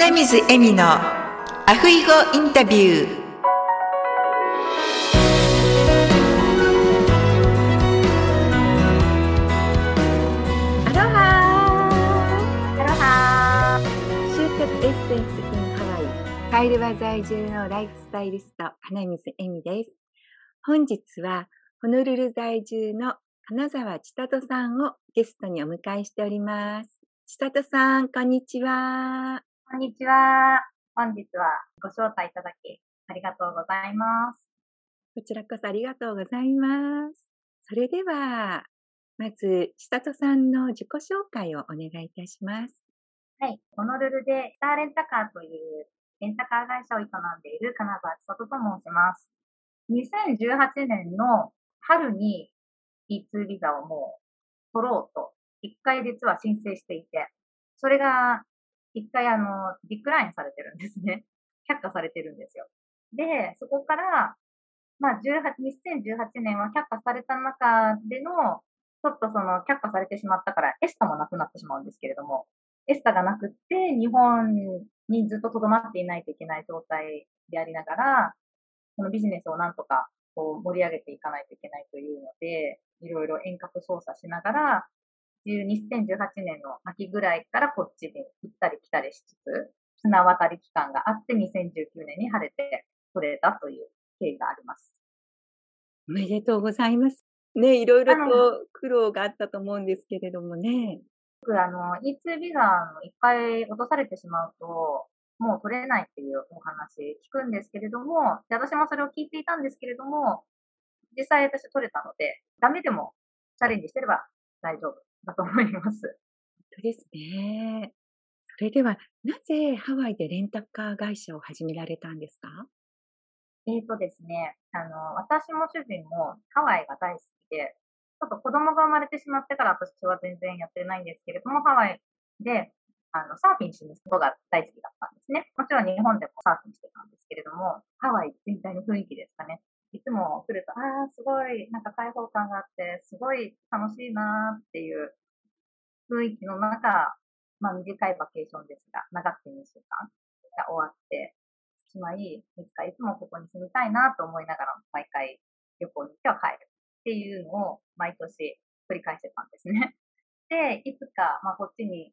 花水恵美のアフイゴインタビュー。アロハアロハ就活エッセンス in ハワイ。カイルバ在住のライフスタイリスト花水恵美です。本日はホノルル在住の金沢千里さんをゲストにお迎えしております。千里さんこんにちは。こんにちは。本日はご招待いただきありがとうございます。こちらこそありがとうございます。それでは、まず、千里さんの自己紹介をお願いいたします。はい。ホノルルでスターレンタカーというレンタカー会社を営んでいる金沢千里と申します。2018年の春に E2 ビザをもう取ろうと、一回実は申請していて、それが一回あの、ディクラインされてるんですね。却下されてるんですよ。で、そこから、まあ、18、2018年は却下された中での、ちょっとその却下されてしまったから、エスタもなくなってしまうんですけれども、エスタがなくって、日本にずっと留まっていないといけない状態でありながら、このビジネスをなんとかこう盛り上げていかないといけないというので、いろいろ遠隔操作しながら、2018年の秋ぐらいからこっちに行ったり来たりしつつ、綱渡り期間があって2019年に晴れて取れたという経緯があります。おめでとうございます。ね、いろいろと苦労があったと思うんですけれどもね。僕、あの、E2 ビザの一回落とされてしまうと、もう取れないっていうお話聞くんですけれども、私もそれを聞いていたんですけれども、実際私取れたので、ダメでもチャレンジしてれば大丈夫だと思います。本当ですね。それでは、なぜハワイでレンタカー会社を始められたんですか？えっ、ー、とですね、あの、私も主人もハワイが大好きで、ちょっと子供が生まれてしまってから私は全然やってないんですけれども、ハワイで、あの、サーフィンしに行くことが大好きだったんですね。もちろん日本でもサーフィンしてたんですけれども、ハワイ全体の雰囲気ですかね。いつも来ると、ああ、すごい、なんか開放感があって、すごい楽しいなっていう雰囲気の中、まあ短いバケーションですが、長くて2週間が終わってしまい、いつかいつもここに住みたいなと思いながら、毎回旅行に行っては帰るっていうのを毎年繰り返してたんですね。で、いつか、まあこっちに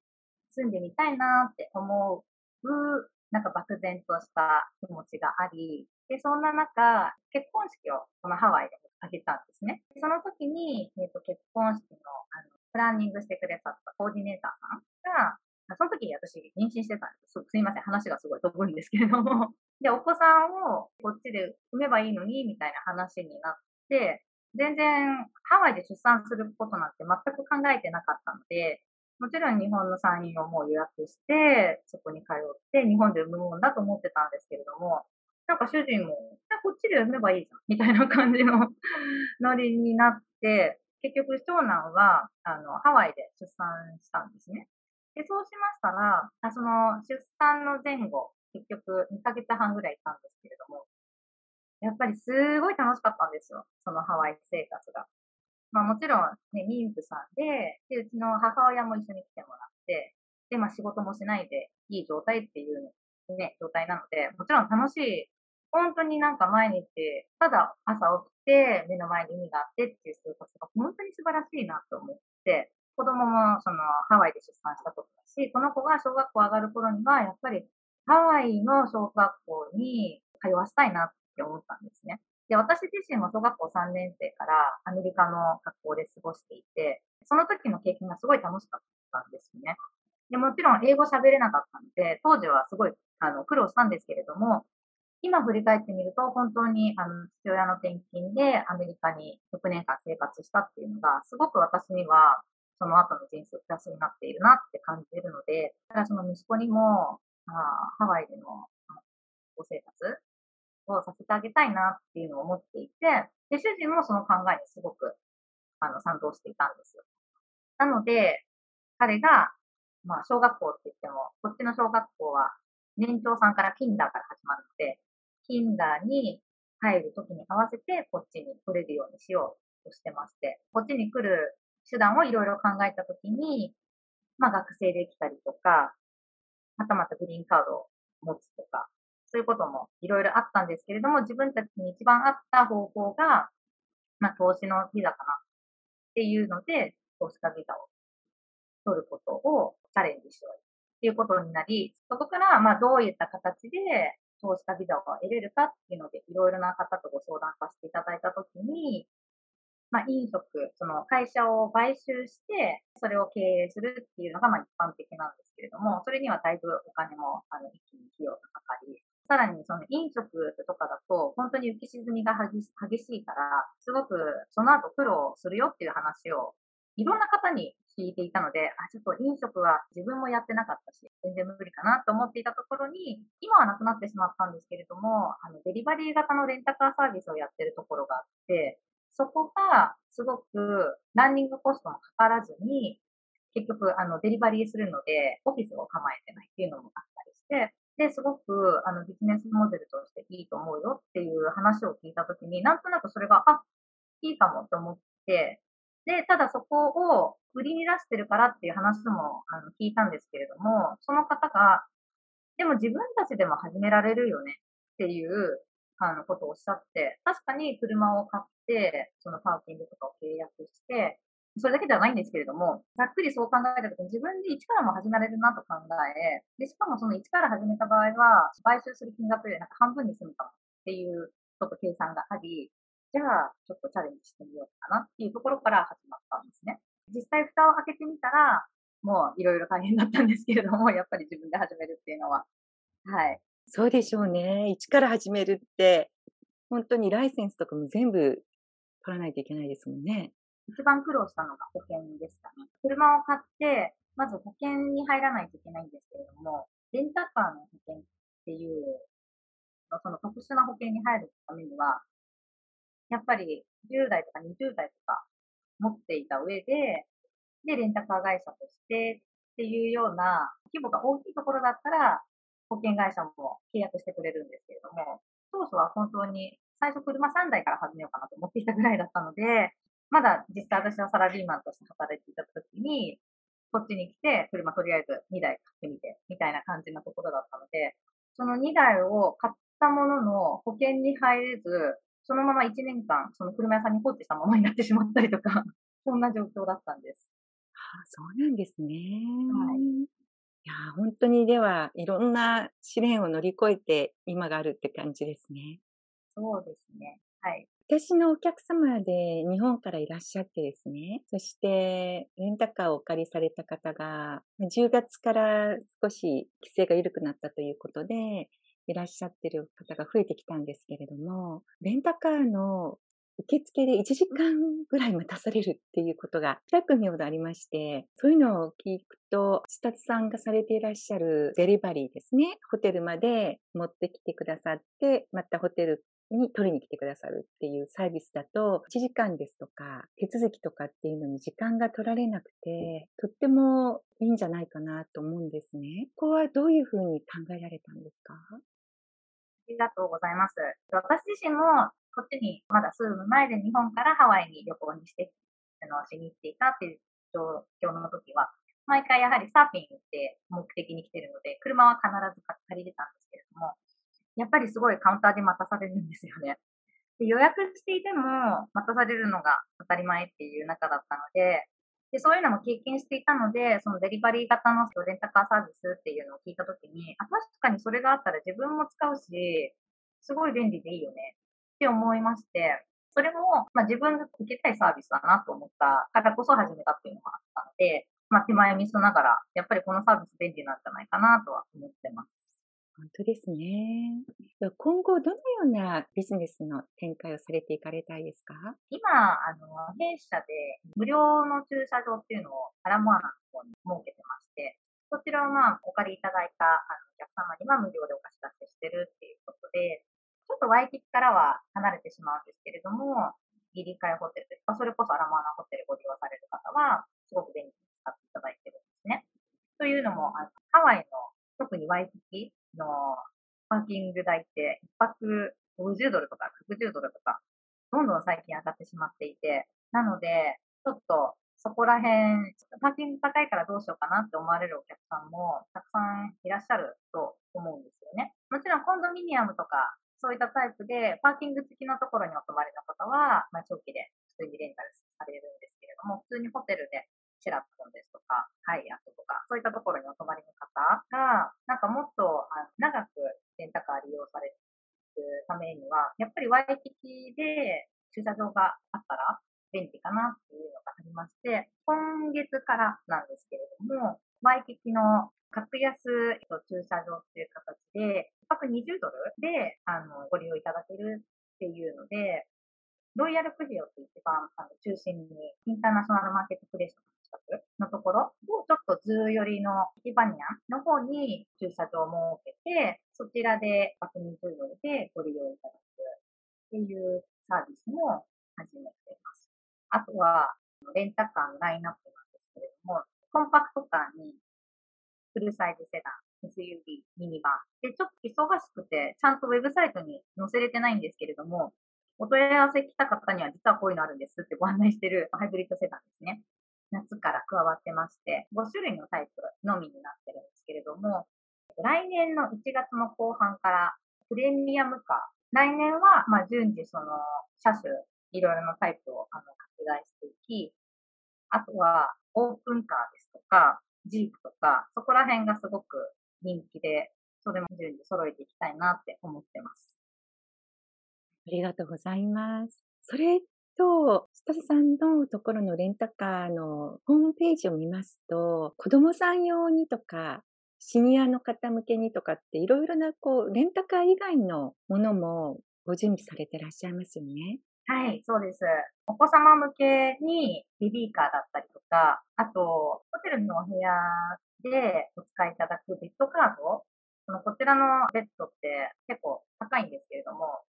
住んでみたいなって思うなんか漠然とした気持ちがあり、で、そんな中、結婚式をこのハワイで挙げたんですね。その時に、えっ、ー、と、結婚式の、あの、プランニングしてくださったコーディネーターさんが、その時に私妊娠してたんですすいません、話がすごい飛ぶんですけれども。で、お子さんをこっちで産めばいいのに、みたいな話になって、全然ハワイで出産することなんて全く考えてなかったので、もちろん日本の産院をもう予約して、そこに通って、日本で産むもんだと思ってたんですけれども、なんか主人も、じゃこっちで産めばいいじゃん、みたいな感じの ノリになって、結局長男は、あの、ハワイで出産したんですね。で、そうしましたら、あその出産の前後、結局2ヶ月半ぐらいいたんですけれども、やっぱりすごい楽しかったんですよ。そのハワイ生活が。まあもちろんね、妊婦さんで、で、うちの母親も一緒に来てもらって、で、まあ仕事もしないでいい状態っていうね、状態なので、もちろん楽しい、本当になんか毎日、ただ朝起きて、目の前に海があってっていう生活が本当に素晴らしいなと思って、子供もそのハワイで出産したことだし、この子が小学校上がる頃には、やっぱりハワイの小学校に通わせたいなって思ったんですね。で、私自身も小学校3年生からアメリカの学校で過ごしていて、その時の経験がすごい楽しかったんですね。で、もちろん英語喋れなかったので、当時はすごいあの苦労したんですけれども、今振り返ってみると、本当にあの父親の転勤でアメリカに6年間生活したっていうのが、すごく私にはその後の人生プラスになっているなって感じるので、ただその息子にも、あハワイでのご生活をさせてあげたいなっていうのを思っていて、で、主人もその考えにすごく、あの、賛同していたんですよ。なので、彼が、まあ、小学校って言っても、こっちの小学校は、年長さんからキンダーから始まるので、キンダーに入る時に合わせて、こっちに来れるようにしようとしてまして、こっちに来る手段をいろいろ考えた時に、まあ、学生で来たりとか、またまたグリーンカードを持つとか、そういうこともいろいろあったんですけれども、自分たちに一番合った方法が、まあ、投資のビザかなっていうので、投資家ビザを取ることをチャレンジしようっていうことになり、そこから、まあ、どういった形で投資家ビザを得れるかっていうので、いろいろな方とご相談させていただいたときに、まあ、飲食、その会社を買収して、それを経営するっていうのが、まあ、一般的なんですけれども、それにはだいぶお金も、あの、一気に費用がかかり、さらにその飲食とかだと、本当に浮き沈みが激しいから、すごくその後苦労するよっていう話を、いろんな方に聞いていたので、あ、ちょっと飲食は自分もやってなかったし、全然無理かなと思っていたところに、今はなくなってしまったんですけれども、あの、デリバリー型のレンタカーサービスをやってるところがあって、そこがすごくランニングコストもかからずに、結局、あの、デリバリーするので、オフィスを構えてないっていうのもあったりして、で、すごく、あの、ビジネスモデルとしていいと思うよっていう話を聞いたときに、なんとなくそれが、あ、いいかもと思って、で、ただそこを売りに出してるからっていう話もあの聞いたんですけれども、その方が、でも自分たちでも始められるよねっていうあのことをおっしゃって、確かに車を買って、そのパーキングとかを契約して、それだけじゃないんですけれども、ざっくりそう考えたときに自分で一からも始められるなと考え、で、しかもその一から始めた場合は、買収する金額よりなんか半分に済むかもっていうちょっと計算があり、じゃあちょっとチャレンジしてみようかなっていうところから始まったんですね。実際蓋を開けてみたら、もういろいろ大変だったんですけれども、やっぱり自分で始めるっていうのは、はい。そうでしょうね。一から始めるって、本当にライセンスとかも全部取らないといけないですもんね。一番苦労したのが保険ですかね。車を買って、まず保険に入らないといけないんですけれども、レンタカーの保険っていう、その特殊な保険に入るためには、やっぱり10代とか20代とか持っていた上で、で、レンタカー会社としてっていうような規模が大きいところだったら、保険会社も契約してくれるんですけれども、当初は本当に最初車3台から始めようかなと思っていたぐらいだったので、まだ実際私はサラリーマンとして働いていた時に、こっちに来て車とりあえず2台買ってみて、みたいな感じのところだったので、その2台を買ったものの保険に入れず、そのまま1年間、その車屋さんに放置したままになってしまったりとか、そんな状況だったんです。はあ、そうなんですね。はい。いや、本当にでは、いろんな試練を乗り越えて今があるって感じですね。そうですね。はい。私のお客様で日本からいらっしゃってですね、そしてレンタカーをお借りされた方が、10月から少し規制が緩くなったということで、いらっしゃってる方が増えてきたんですけれども、レンタカーの受付で1時間ぐらい待たされるっていうことが2組ほどありまして、そういうのを聞くと、スタッフさんがされていらっしゃるデリバリーですね、ホテルまで持ってきてくださって、またホテルに取りに来てくださるっていうサービスだと、1時間ですとか、手続きとかっていうのに時間が取られなくて、とってもいいんじゃないかなと思うんですね。ここはどういうふうに考えられたんですか？ありがとうございます。私自身もこっちにまだ数年前で日本からハワイに旅行にして、あの、しに行っていたっていう状況の時は、毎回やはりサーフィンって目的に来てるので、車は必ず借りれたんですけれども、やっぱりすごいカウンターで待たされるんですよね。で予約していても待たされるのが当たり前っていう中だったので、で、そういうのも経験していたので、そのデリバリー型のレンタカーサービスっていうのを聞いたときに、あ、確かにそれがあったら自分も使うし、すごい便利でいいよねって思いまして、それも、まあ、自分が受けたいサービスだなと思ったからこそ始めたっていうのがあったので、まあ、手前味噌ながら、やっぱりこのサービス便利なんじゃないかなとは思ってます。本当ですね。今後どのようなビジネスの展開をされていかれたいですか？今、あの、弊社で無料の駐車場っていうのをアラモアナの方に設けてまして、そちらをまあ、お借りいただいたあのお客様には無料でお貸し出ししてるっていうことで、ちょっとワイキキからは離れてしまうんですけれども、ギリカイホテルですか、それこそアラモアナホテルご利用される方は、すごく便利に使っていただいてるんですね。というのも、あのハワイの特にワイキキのパーキング代って一泊50ドルとか60ドルとか、どんどん最近上がってしまっていて、なので、ちょっとそこら辺、パーキング高いからどうしようかなって思われるお客さんもたくさんいらっしゃると思うんですよね。もちろんコンドミニアムとか、そういったタイプで、パーキング付きのところにお泊まりの方は、まあ、長期で普通にレンタルされるんですけれども、普通にホテルでシェラトンですとか、ハイアットとか、そういったところにお泊まりの方が、なんかもっとあの長くレンタカー利用されるためには、やっぱりワイキキで駐車場があったら便利かなっていうのがありまして、今月からなんですけれども、ワイキキの格安駐車場っていう形で、1泊20ドルであのご利用いただけるっていうので、ロイヤルクヒオって一番あの中心にインターナショナルマーケットプレイスの近くのところをちょっと zoo 寄りのヒバニアの方に駐車場を設けて、そちらで1泊20ドルでご利用いただくっていうサービスも始めています。あとは、レンタカーのラインナップなんですけれども、コンパクトカーにフルサイズセダン、SUV、ミニバン。で、ちょっと忙しくて、ちゃんとウェブサイトに載せれてないんですけれども、お問い合わせ来た方には実はこういうのあるんですってご案内してるハイブリッドセダンですね。夏から加わってまして、5種類のタイプのみになってるんですけれども、来年の1月の後半からプレミアムカー、来年はまあ順次その車種いろいろなタイプをあの拡大していき、あとはオープンカーですとか、ジープとか、そこら辺がすごく人気で、それも順次揃えていきたいなって思ってます。ありがとうございます。それと、スタジさんのところのレンタカーのホームページを見ますと、子供さん用にとか、シニアの方向けにとかっていろいろなこう、レンタカー以外のものもご準備されてらっしゃいますよね。はい、そうです。お子様向けにベビーカーだったりとか、あと、ホテルのお部屋でお使いいただくベッドカード、こちらのベッドって結構高いんですけれども、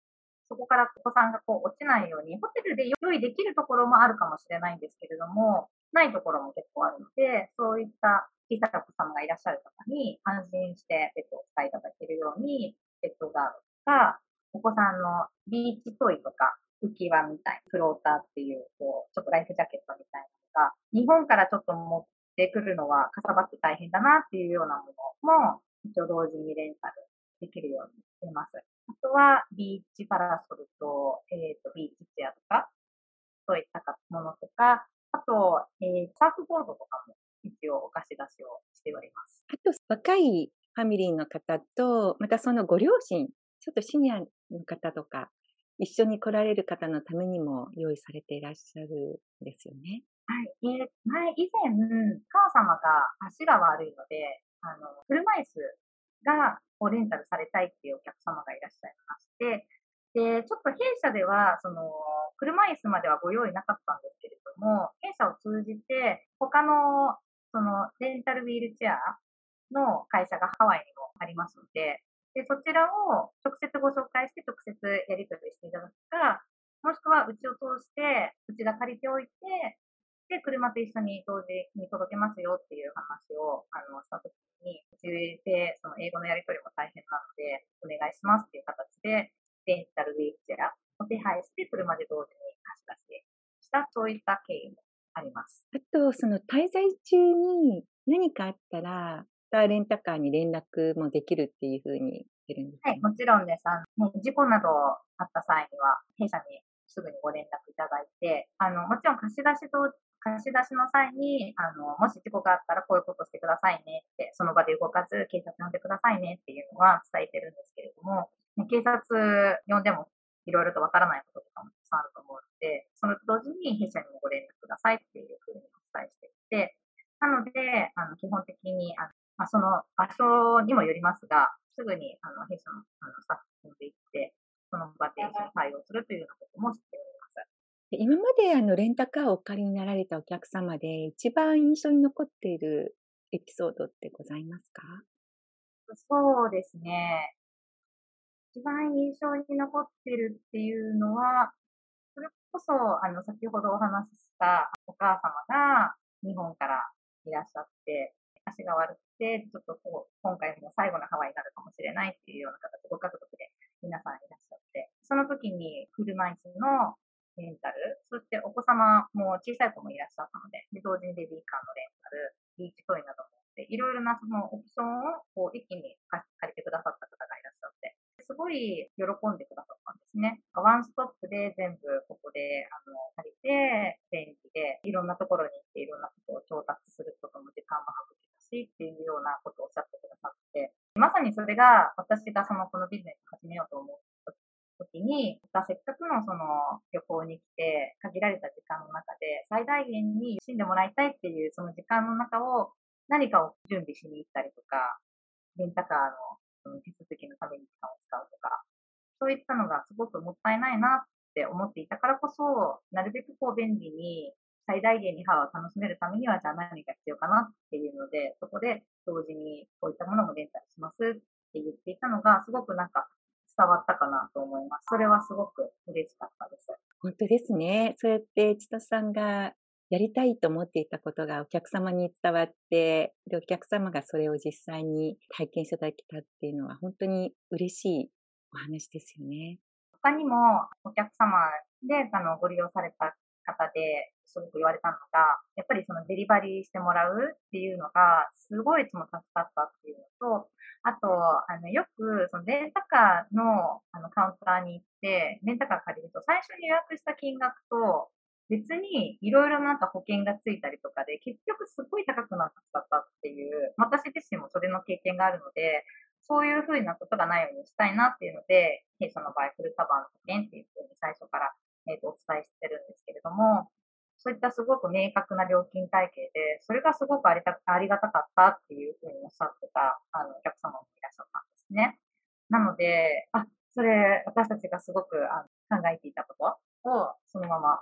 そこからお子さんがこう落ちないように、ホテルで用意できるところもあるかもしれないんですけれども、ないところも結構あるので、そういった小さなお子様がいらっしゃる方に安心してベッドをお使いいただけるように、ベッドガードとか、お子さんのビーチトイとか、浮き輪みたい、フローターっていう、こう、ちょっとライフジャケットみたいなのが、日本からちょっと持ってくるのはかさばって大変だなっていうようなものも、一応同時にレンタルできるようにしてます。あとは、ビーチパラソルと、えっ、ー、と、ビーチチェアとか、そういったものとか、あと、えー、サーフボードとかも一応お貸し出しをしております。あと、若いファミリーの方と、またそのご両親、ちょっとシニアの方とか、一緒に来られる方のためにも用意されていらっしゃるんですよね。はい。えー、前、以前、母様が足が悪いので、あの、車椅子がをレンタルされたいっていうお客様がいらっしゃいまして、で、ちょっと弊社では、その、車椅子まではご用意なかったんですけれども、弊社を通じて、他の、その、レンタルウィールチェアの会社がハワイにもありますので、で、そちらを直接ご紹介して直接やり取りしていただくか、もしくはうちを通して、うちが借りておいて、で、車と一緒に同時に届けますよっていう話を、あの、したときに、うちで、その英語のやり取りも大変なので、お願いしますっていう形で、デンタルウィークチェアを手配して、車で同時に貸し出しした、そういった経緯もあります。あと、その滞在中に何かあったら、ターレンタカーに連絡もできるっていうふうに言ってるんですか、はい、もちろんです。あの、事故などあった際には、弊社にすぐにご連絡いただいて、あの、もちろん貸し出しと、貸し出しの際に、あの、もし事故があったらこういうことしてくださいねって、その場で動かず警察呼んでくださいねっていうのは伝えてるんですけれども、警察呼んでもいろいろとわからないこととかもたくさんあると思うので、その同時に弊社にもご連絡くださいっていうふうにお伝えしていて、なので、あの基本的にあのまあ、その場所にもよりますが、すぐにあの弊社のあのスタッフ呼んでいって、その場で一緒に対応するというようなこともしております。今まであのレンタカーをお借りになられたお客様で一番印象に残っているエピソードってございますか？そうですね。一番印象に残ってるっていうのは、それこそ、あの、先ほどお話ししたお母様が日本からいらっしゃって、足が悪くて、ちょっとこう、今回も最後のハワイになるかもしれないっていうような形、ご家族で皆さんいらっしゃって、その時に車椅子のレンタル、そしてお子様も小さい子もいらっしゃったので、で同時にベビーカーのレンタル、ビーチトイなどもで、いろいろなそのオプションをこう一気に借りてくださった方がいらっしゃって、すごい喜んでくださったんですね。ワンストップで全部ここであの借りて、便利で、いろんなところに行っていろんなことを調達することも時間も省けたしっていうようなことをおっしゃってくださって、まさにそれが私がそのこのビジネスを始めようと思う時に、せっかくのその旅行に来て、限られた時間の中で、最大限に死んでもらいたいっていうその時間の中を何かを準備しに行ったりとか、レンタカーの手続きのために時間を使うとか、そういったのがすごくもったいないなって思っていたからこそ、なるべくこう便利に最大限に歯を楽しめるためには、じゃあ何が必要かなっていうので、そこで同時にこういったものもレンタルしますって言っていたのが、すごくなんか伝わったかなと思います。それはすごく嬉しかったです。本当ですね。そうやって千田さんがやりたいと思っていたことがお客様に伝わって、で、お客様がそれを実際に体験していただけたっていうのは本当に嬉しいお話ですよね。他にもお客様であのご利用された方ですごく言われたのが、やっぱりそのデリバリーしてもらうっていうのが、すごいいつも助かったっていうのと、あと、あの、よく、そのレンタカーのあのカウンターに行って、レンタカー借りると、最初に予約した金額と、別にいろいろなんか保険がついたりとかで、結局すごい高くなっちゃったっていう、私自身もそれの経験があるので、そういうふうなことがないようにしたいなっていうので、弊社の場合、フルカバーの保険っていうふうに最初から、えー、とお伝えしてるんですけれども、そういったすごく明確な料金体系で、それがすごくありたありがたかったっていうふうにおっしゃってたあのお客様もいらっしゃったんですね。なので、あ、それ私たちがすごくあの考えていたことをそのまま、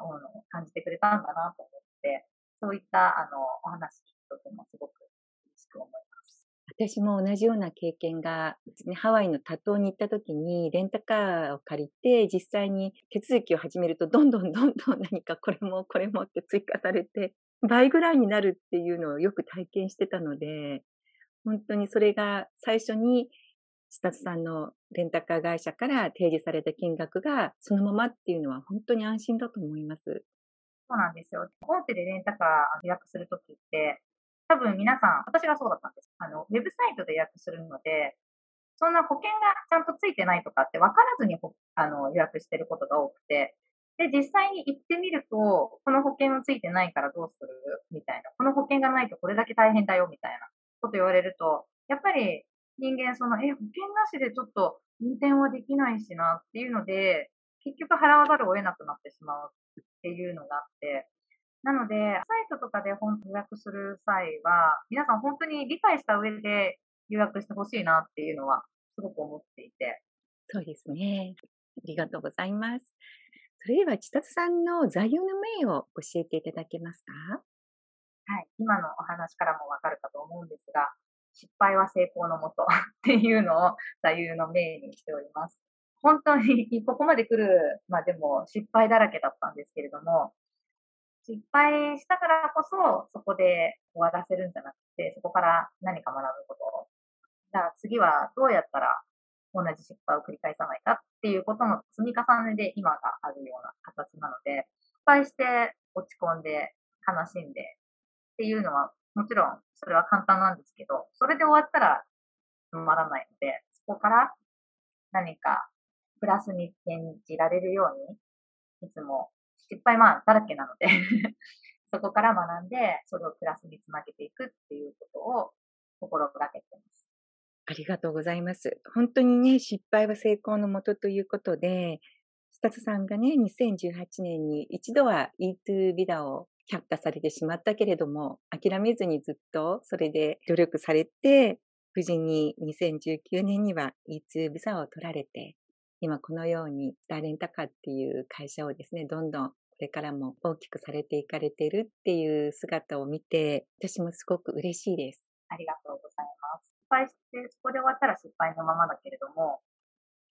感じてくれたんだなと思って、そういったあのお話聞くとてもすごく嬉しく思います。私も同じような経験が、ね、ハワイの多島に行った時にレンタカーを借りて実際に手続きを始めるとどんどん どんどん何かこれもこれもって追加されて倍ぐらいになるっていうのをよく体験してたので本当にそれが最初にスタッフさんのレンタカー会社から提示された金額がそのままっていうのは本当に安心だと思います。そうなんですよ。大手でレンタカー予約するときって、多分皆さん、私がそうだったんです。あの、ウェブサイトで予約するので、そんな保険がちゃんとついてないとかって分からずにあの予約してることが多くて、で、実際に行ってみると、この保険はついてないからどうする？みたいな。この保険がないとこれだけ大変だよみたいなこと言われると、やっぱり人間その、え、保険なしでちょっと運転はできないしなっていうので、結局払わざるを得なくなってしまうっていうのがあって、なので、サイトとかで本予約する際は、皆さん本当に理解した上で予約してほしいなっていうのはすごく思っていて。そうですね。ありがとうございます。それでは、千達さんの座右の銘を教えていただけますか？はい。今のお話からもわかるかと思うんですが、失敗は成功のもと っていうのを座右の銘にしております。本当にここまで来るまでも失敗だらけだったんですけれども、失敗したからこそそこで終わらせるんじゃなくて、そこから何か学ぶこと。じゃあ次はどうやったら同じ失敗を繰り返さないかっていうことの積み重ねで今があるような形なので、失敗して落ち込んで悲しんでっていうのはもちろんそれは簡単なんですけど、それで終わったらつまらないので、そこから何かプラスに転じられるように、いつも失敗まあだらけなので そこから学んで、それをプラスにつなげていくっていうことを心がけてます。ありがとうございます。本当にね、失敗は成功のもとということで、スタツさんがね、2018年に一度は E2 ビダを却下されてしまったけれども、諦めずにずっとそれで努力されて、無事に2019年には E2 ビザを取られて、今このようにスターレンタカーっていう会社をですね、どんどんれからも大きくされていかれているっていう姿を見て、私もすごく嬉しいです。ありがとうございます。失敗して、そこで終わったら失敗のままだけれども、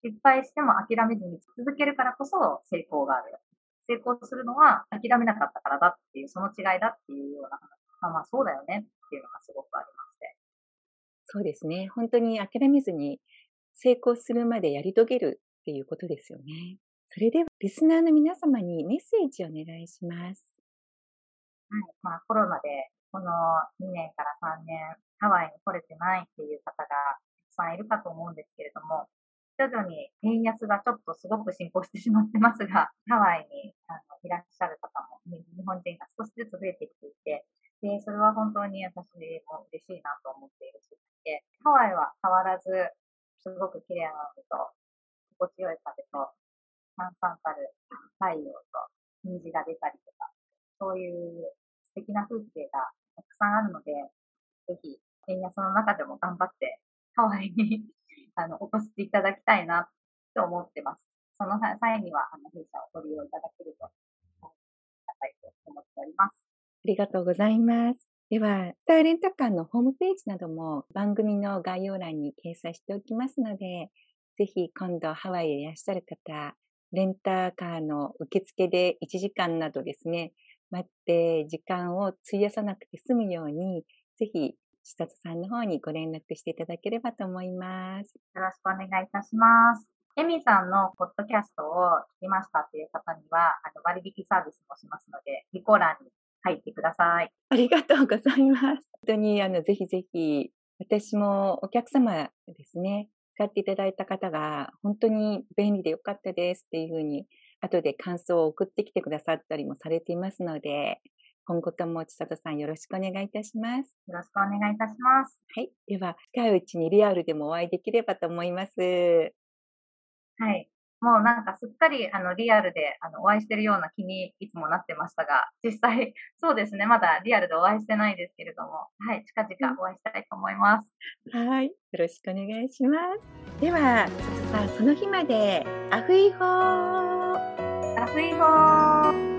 失敗しても諦めずに続けるからこそ成功がある。成功するのは諦めなかったからだっていう、その違いだっていうような話。まあまあそうだよねっていうのがすごくありまして。そうですね。本当に諦めずに成功するまでやり遂げるっていうことですよね。それでは、リスナーの皆様にメッセージをお願いします。はい。まあ、コロナで、この2年から3年、ハワイに来れてないっていう方がたくさんいるかと思うんですけれども、徐々に円安がちょっとすごく進行してしまってますが、ハワイにあのいらっしゃる方も、日本人が少しずつ増えてきていて、で、それは本当に私も嬉しいなと思っているし、で、ハワイは変わらず、すごく綺麗なのと、心地よい風と、さんさんたる太陽と虹が出たりとか、そういう素敵な風景がたくさんあるので、ぜひ、円安の中でも頑張ってハワイに あの、お越していただきたいなと思ってます。その際には、あの、弊社をご利用いただけると、高いと思っております。ありがとうございます。では、スターレンタカーのホームページなども番組の概要欄に掲載しておきますので、ぜひ今度ハワイへいらっしゃる方、レンタカーの受付で1時間などですね、待って時間を費やさなくて済むように、ぜひ千里さんの方にご連絡していただければと思います。よろしくお願いいたします。エミさんのポッドキャストを聞きましたという方には、あの割引サービスもしますので、リコ欄に入ってください。ありがとうございます。本当に、あの、ぜひぜひ、私もお客様ですね、使っていただいた方が、本当に便利でよかったですっていうふうに、後で感想を送ってきてくださったりもされていますので、今後とも千里さんよろしくお願いいたします。よろしくお願いいたします。はい。では、近いうちにリアルでもお会いできればと思います。はい。もうなんかすっかりあのリアルであのお会いしてるような気にいつもなってましたが、実際 そうですね、まだリアルでお会いしてないですけれども、はい、近々お会いしたいと思います。はい、よろしくお願いします。では、さつさん、その日まで、アフイホーアフイホー